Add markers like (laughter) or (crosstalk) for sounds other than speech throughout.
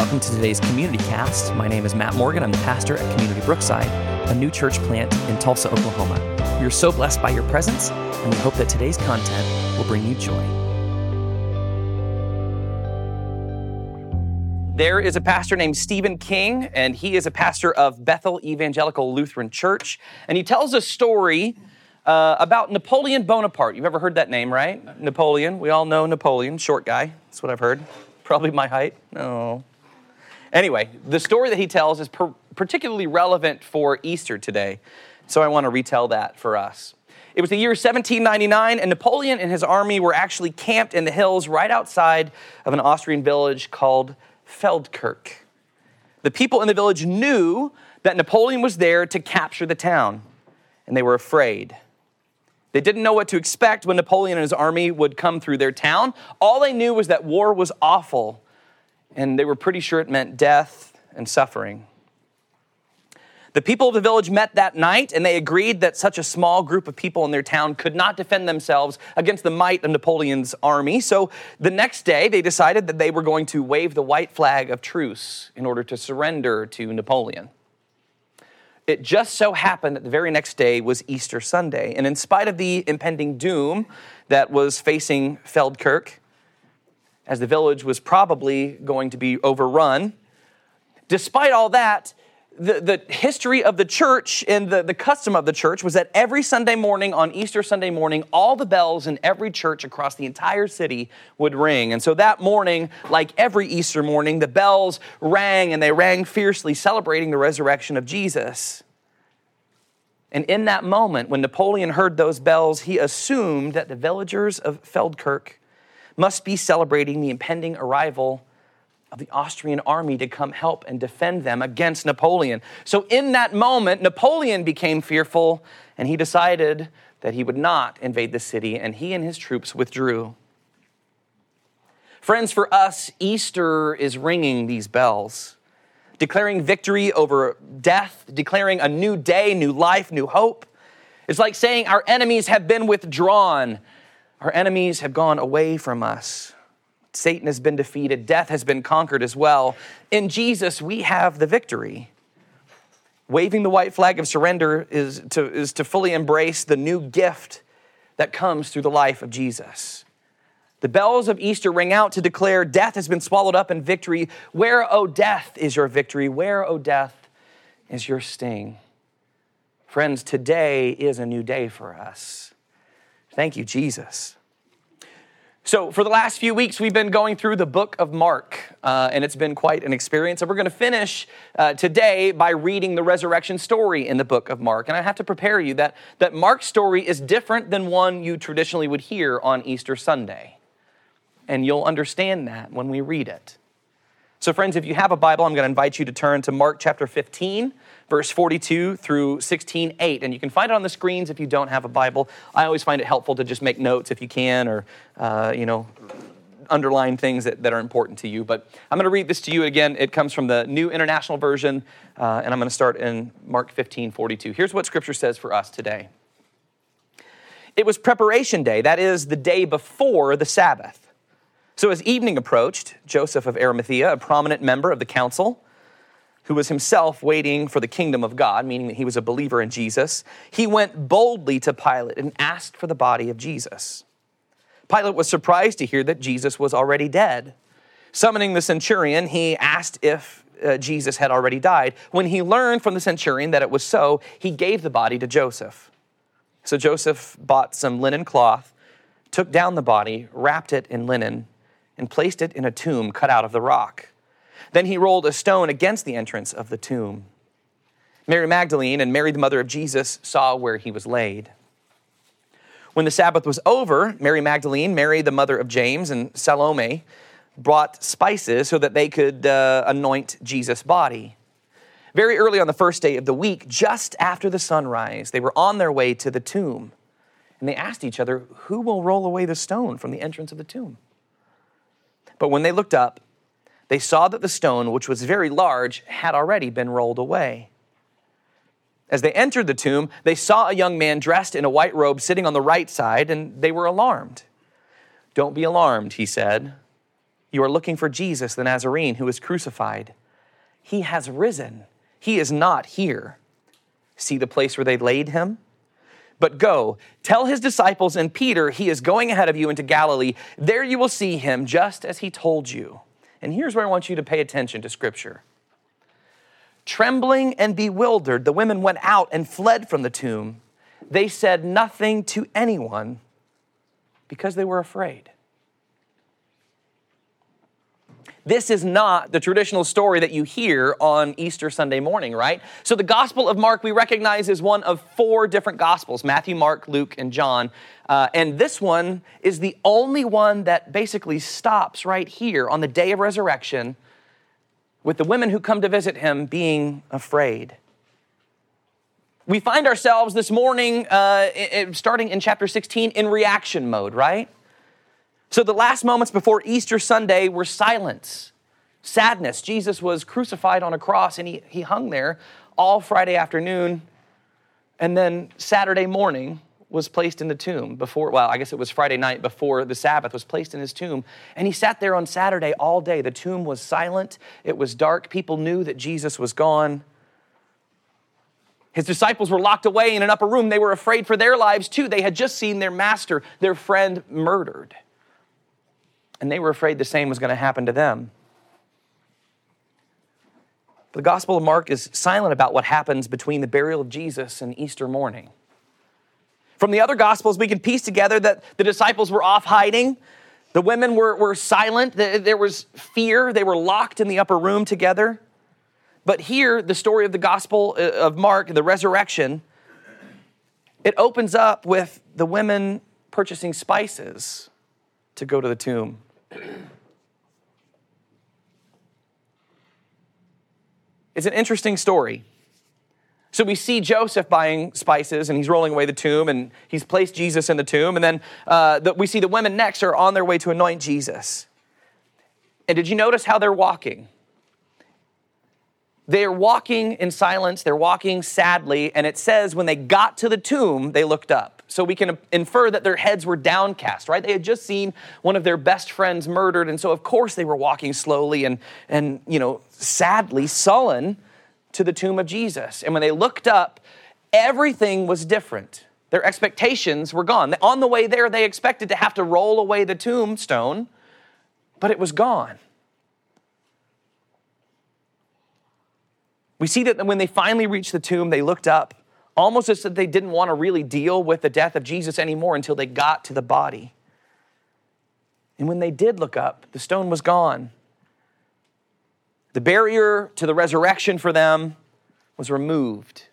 Welcome to today's Community Cast. My name is Matt Morgan. I'm the pastor at Community Brookside, a new church plant in Tulsa, Oklahoma. We are so blessed by your presence, and we hope that today's content will bring you joy. There is a pastor named Stephen King, and he is a pastor of Bethel Evangelical Lutheran Church. And he tells a story uh, about Napoleon Bonaparte. You've ever heard that name, right? Napoleon. We all know Napoleon, short guy. That's what I've heard. Probably my height. No. Anyway, the story that he tells is per- particularly relevant for Easter today. So I want to retell that for us. It was the year 1799, and Napoleon and his army were actually camped in the hills right outside of an Austrian village called Feldkirch. The people in the village knew that Napoleon was there to capture the town, and they were afraid. They didn't know what to expect when Napoleon and his army would come through their town. All they knew was that war was awful, and they were pretty sure it meant death and suffering. The people of the village met that night and they agreed that such a small group of people in their town could not defend themselves against the might of Napoleon's army. So the next day they decided that they were going to wave the white flag of truce in order to surrender to Napoleon. It just so happened that the very next day was Easter Sunday. And in spite of the impending doom that was facing Feldkirch, as the village was probably going to be overrun, despite all that, the, the history of the church and the, the custom of the church was that every Sunday morning, on Easter Sunday morning, all the bells in every church across the entire city would ring. And so that morning, like every Easter morning, the bells rang and they rang fiercely, celebrating the resurrection of Jesus. And in that moment, when Napoleon heard those bells, he assumed that the villagers of Feldkirch must be celebrating the impending arrival of the Austrian army to come help and defend them against Napoleon. So, in that moment, Napoleon became fearful and he decided that he would not invade the city, and he and his troops withdrew. Friends, for us, Easter is ringing these bells, declaring victory over death, declaring a new day, new life, new hope. It's like saying our enemies have been withdrawn, our enemies have gone away from us. Satan has been defeated, death has been conquered as well. In Jesus, we have the victory. Waving the white flag of surrender is to, is to fully embrace the new gift that comes through the life of Jesus. The bells of Easter ring out to declare death has been swallowed up in victory. Where, O death, is your victory? Where, O death, is your sting? Friends, today is a new day for us. Thank you, Jesus. So, for the last few weeks, we've been going through the book of Mark, uh, and it's been quite an experience. And we're going to finish uh, today by reading the resurrection story in the book of Mark. And I have to prepare you that, that Mark's story is different than one you traditionally would hear on Easter Sunday. And you'll understand that when we read it. So, friends, if you have a Bible, I'm going to invite you to turn to Mark chapter 15 verse 42 through 16, 8. And you can find it on the screens if you don't have a Bible. I always find it helpful to just make notes if you can, or, uh, you know, underline things that, that are important to you. But I'm going to read this to you again. It comes from the New International Version, uh, and I'm going to start in Mark 15, 42. Here's what Scripture says for us today. It was preparation day, that is, the day before the Sabbath. So as evening approached, Joseph of Arimathea, a prominent member of the council, who was himself waiting for the kingdom of God, meaning that he was a believer in Jesus, he went boldly to Pilate and asked for the body of Jesus. Pilate was surprised to hear that Jesus was already dead. Summoning the centurion, he asked if uh, Jesus had already died. When he learned from the centurion that it was so, he gave the body to Joseph. So Joseph bought some linen cloth, took down the body, wrapped it in linen, and placed it in a tomb cut out of the rock. Then he rolled a stone against the entrance of the tomb. Mary Magdalene and Mary, the mother of Jesus, saw where he was laid. When the Sabbath was over, Mary Magdalene, Mary, the mother of James, and Salome brought spices so that they could uh, anoint Jesus' body. Very early on the first day of the week, just after the sunrise, they were on their way to the tomb. And they asked each other, Who will roll away the stone from the entrance of the tomb? But when they looked up, they saw that the stone, which was very large, had already been rolled away. As they entered the tomb, they saw a young man dressed in a white robe sitting on the right side, and they were alarmed. Don't be alarmed, he said. You are looking for Jesus, the Nazarene, who was crucified. He has risen. He is not here. See the place where they laid him? But go, tell his disciples and Peter, he is going ahead of you into Galilee. There you will see him, just as he told you. And here's where I want you to pay attention to Scripture. Trembling and bewildered, the women went out and fled from the tomb. They said nothing to anyone because they were afraid. This is not the traditional story that you hear on Easter Sunday morning, right? So, the Gospel of Mark we recognize is one of four different Gospels Matthew, Mark, Luke, and John. Uh, and this one is the only one that basically stops right here on the day of resurrection with the women who come to visit him being afraid. We find ourselves this morning, uh, starting in chapter 16, in reaction mode, right? So the last moments before Easter Sunday were silence, sadness. Jesus was crucified on a cross and he, he hung there all Friday afternoon. And then Saturday morning was placed in the tomb before, well, I guess it was Friday night before the Sabbath was placed in his tomb. And he sat there on Saturday all day. The tomb was silent, it was dark. People knew that Jesus was gone. His disciples were locked away in an upper room. They were afraid for their lives too. They had just seen their master, their friend, murdered and they were afraid the same was going to happen to them. The Gospel of Mark is silent about what happens between the burial of Jesus and Easter morning. From the other Gospels, we can piece together that the disciples were off hiding. The women were, were silent. There was fear. They were locked in the upper room together. But here, the story of the Gospel uh, of Mark, the resurrection, it opens up with the women purchasing spices to go to the tomb. (clears throat) It's an interesting story. So we see Joseph buying spices and he's rolling away the tomb and he's placed Jesus in the tomb. And then uh, the, we see the women next are on their way to anoint Jesus. And did you notice how they're walking? They're walking in silence, they're walking sadly, and it says when they got to the tomb, they looked up. So we can infer that their heads were downcast, right? They had just seen one of their best friends murdered, and so of course they were walking slowly and, and you know, sadly sullen to the tomb of Jesus. And when they looked up, everything was different. Their expectations were gone. On the way there, they expected to have to roll away the tombstone, but it was gone. We see that when they finally reached the tomb, they looked up, almost as if they didn't want to really deal with the death of Jesus anymore until they got to the body. And when they did look up, the stone was gone. The barrier to the resurrection for them was removed.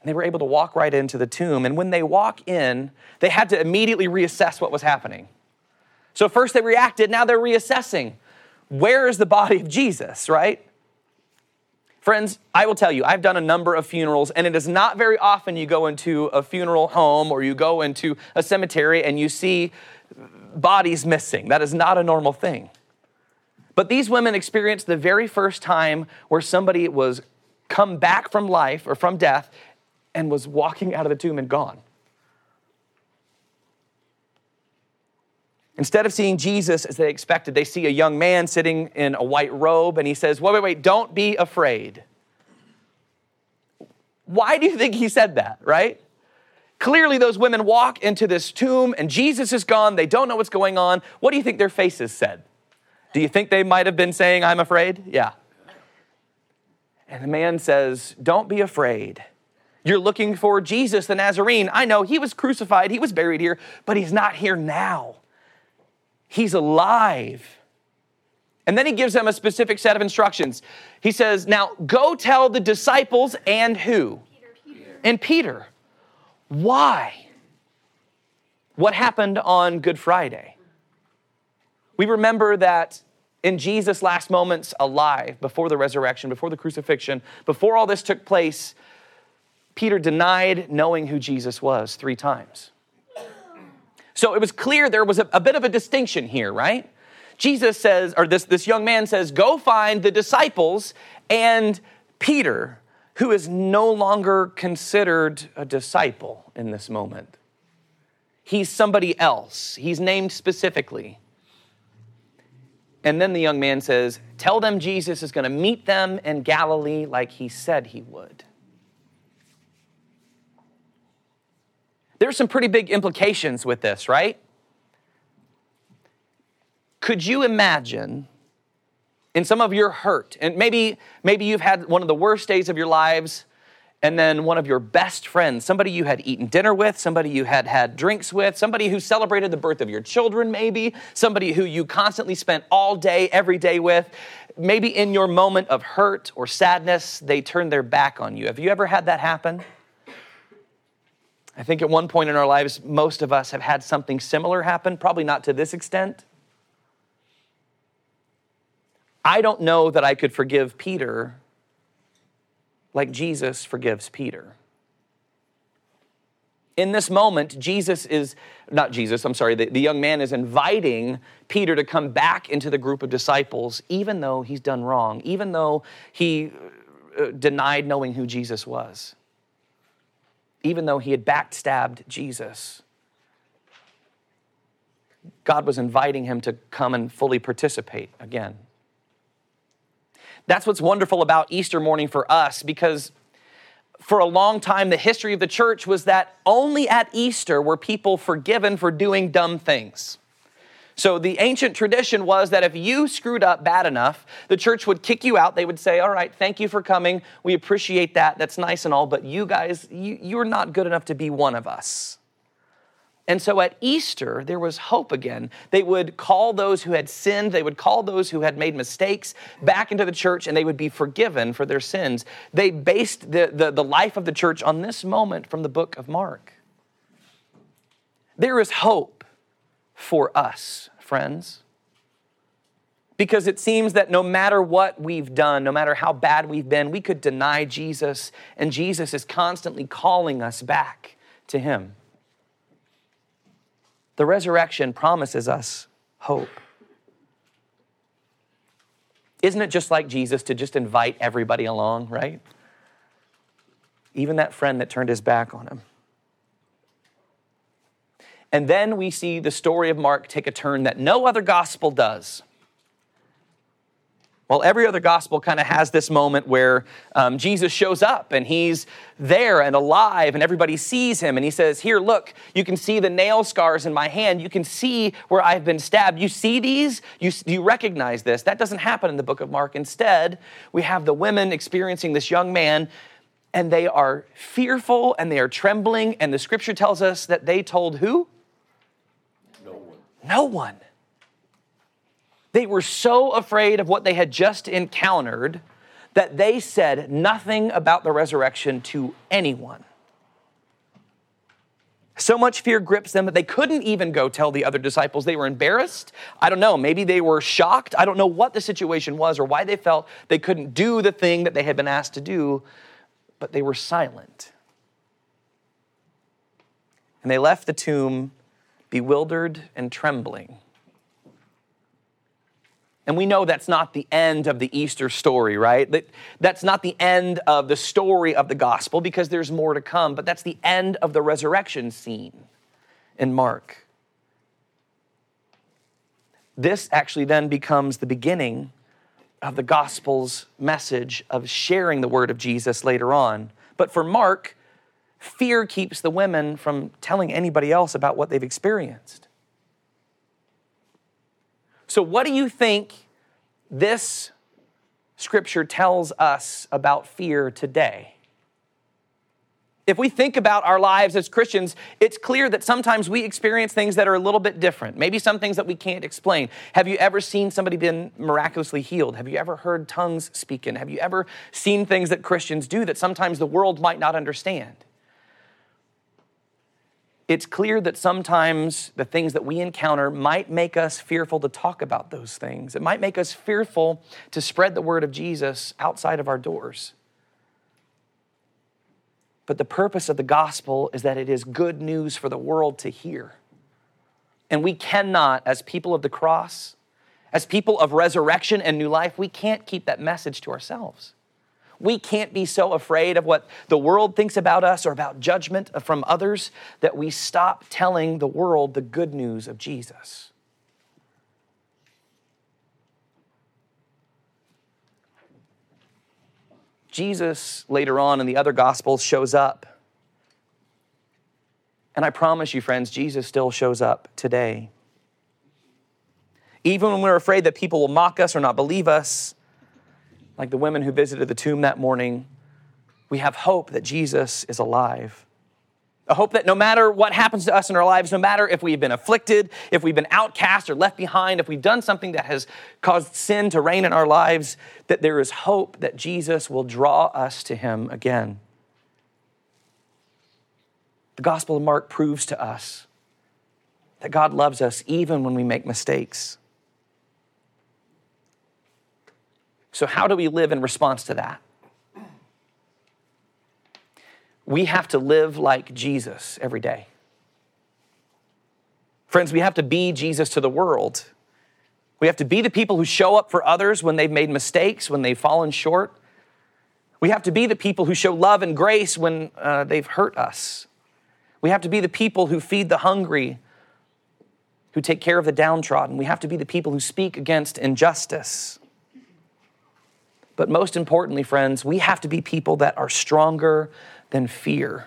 And they were able to walk right into the tomb. And when they walk in, they had to immediately reassess what was happening. So, first they reacted, now they're reassessing. Where is the body of Jesus, right? Friends, I will tell you, I've done a number of funerals, and it is not very often you go into a funeral home or you go into a cemetery and you see bodies missing. That is not a normal thing. But these women experienced the very first time where somebody was come back from life or from death and was walking out of the tomb and gone. Instead of seeing Jesus as they expected, they see a young man sitting in a white robe, and he says, Wait, wait, wait, don't be afraid. Why do you think he said that, right? Clearly, those women walk into this tomb, and Jesus is gone. They don't know what's going on. What do you think their faces said? Do you think they might have been saying, I'm afraid? Yeah. And the man says, Don't be afraid. You're looking for Jesus the Nazarene. I know he was crucified, he was buried here, but he's not here now. He's alive. And then he gives them a specific set of instructions. He says, Now go tell the disciples and who? Peter. Peter. And Peter. Why? What happened on Good Friday? We remember that in Jesus' last moments alive, before the resurrection, before the crucifixion, before all this took place, Peter denied knowing who Jesus was three times. So it was clear there was a, a bit of a distinction here, right? Jesus says, or this, this young man says, Go find the disciples and Peter, who is no longer considered a disciple in this moment. He's somebody else, he's named specifically. And then the young man says, Tell them Jesus is going to meet them in Galilee like he said he would. There's some pretty big implications with this, right? Could you imagine in some of your hurt, and maybe maybe you've had one of the worst days of your lives, and then one of your best friends, somebody you had eaten dinner with, somebody you had had drinks with, somebody who celebrated the birth of your children, maybe, somebody who you constantly spent all day, every day with, maybe in your moment of hurt or sadness, they turned their back on you. Have you ever had that happen? I think at one point in our lives, most of us have had something similar happen, probably not to this extent. I don't know that I could forgive Peter like Jesus forgives Peter. In this moment, Jesus is, not Jesus, I'm sorry, the, the young man is inviting Peter to come back into the group of disciples, even though he's done wrong, even though he uh, denied knowing who Jesus was even though he had backstabbed Jesus. God was inviting him to come and fully participate again. That's what's wonderful about Easter morning for us because for a long time, the history of the church was that only at Easter were people forgiven for doing dumb things. So the ancient tradition was that if you screwed up bad enough, the church would kick you out. They would say, All right, thank you for coming. We appreciate that. That's nice and all, but you guys, you, you're not good enough to be one of us. And so at Easter, there was hope again. They would call those who had sinned, they would call those who had made mistakes back into the church, and they would be forgiven for their sins. They based the, the, the life of the church on this moment from the book of Mark. There is hope for us, friends. Because it seems that no matter what we've done, no matter how bad we've been, we could deny Jesus, and Jesus is constantly calling us back to Him. The resurrection promises us hope. Isn't it just like Jesus to just invite everybody along, right? Even that friend that turned his back on him. And then we see the story of Mark take a turn that no other gospel does. Well, every other gospel kind of has this moment where um, Jesus shows up and he's there and alive, and everybody sees him. And he says, Here, look, you can see the nail scars in my hand. You can see where I've been stabbed. You see these? You, you recognize this? That doesn't happen in the book of Mark. Instead, we have the women experiencing this young man, and they are fearful and they are trembling. And the scripture tells us that they told who? No one. They were so afraid of what they had just encountered that they said nothing about the resurrection to anyone. So much fear grips them that they couldn't even go tell the other disciples. They were embarrassed. I don't know. Maybe they were shocked. I don't know what the situation was or why they felt they couldn't do the thing that they had been asked to do, but they were silent. And they left the tomb bewildered and trembling. And we know that's not the end of the Easter story, right? That, that's not the end of the story of the gospel because there's more to come, but that's the end of the resurrection scene in Mark. This actually then becomes the beginning of the gospel's message of sharing the word of Jesus later on. But for Mark, Fear keeps the women from telling anybody else about what they've experienced. So, what do you think this scripture tells us about fear today? If we think about our lives as Christians, it's clear that sometimes we experience things that are a little bit different. Maybe some things that we can't explain. Have you ever seen somebody been miraculously healed? Have you ever heard tongues speaking? Have you ever seen things that Christians do that sometimes the world might not understand? It's clear that sometimes the things that we encounter might make us fearful to talk about those things. It might make us fearful to spread the word of Jesus outside of our doors. But the purpose of the gospel is that it is good news for the world to hear. And we cannot, as people of the cross, as people of resurrection and new life, we can't keep that message to ourselves. We can't be so afraid of what the world thinks about us or about judgment from others that we stop telling the world the good news of Jesus. Jesus, later on in the other Gospels, shows up. And I promise you, friends, Jesus still shows up today. Even when we're afraid that people will mock us or not believe us, like the women who visited the tomb that morning, we have hope that Jesus is alive. A hope that no matter what happens to us in our lives, no matter if we've been afflicted, if we've been outcast or left behind, if we've done something that has caused sin to reign in our lives, that there is hope that Jesus will draw us to Him again. The Gospel of Mark proves to us that God loves us even when we make mistakes. So, how do we live in response to that? we have to live like Jesus every day. Friends, we have to be Jesus to the world. We have to be the people who show up for others when they've made mistakes, when they've fallen short. We have to be the people who show love and grace when uh, they've hurt us. We have to be the people who feed the hungry, who take care of the downtrodden. We have to be the people who speak against injustice. But most importantly, friends, we have to be people that are stronger than fear,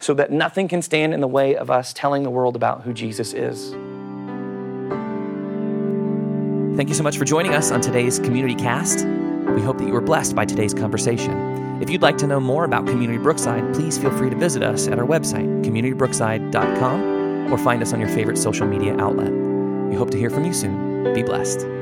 so that nothing can stand in the way of us telling the world about who Jesus is. Thank you so much for joining us on today's Community Cast. We hope that you were blessed by today's conversation. If you'd like to know more about Community Brookside, please feel free to visit us at our website, communitybrookside.com, or find us on your favorite social media outlet. We hope to hear from you soon. Be blessed.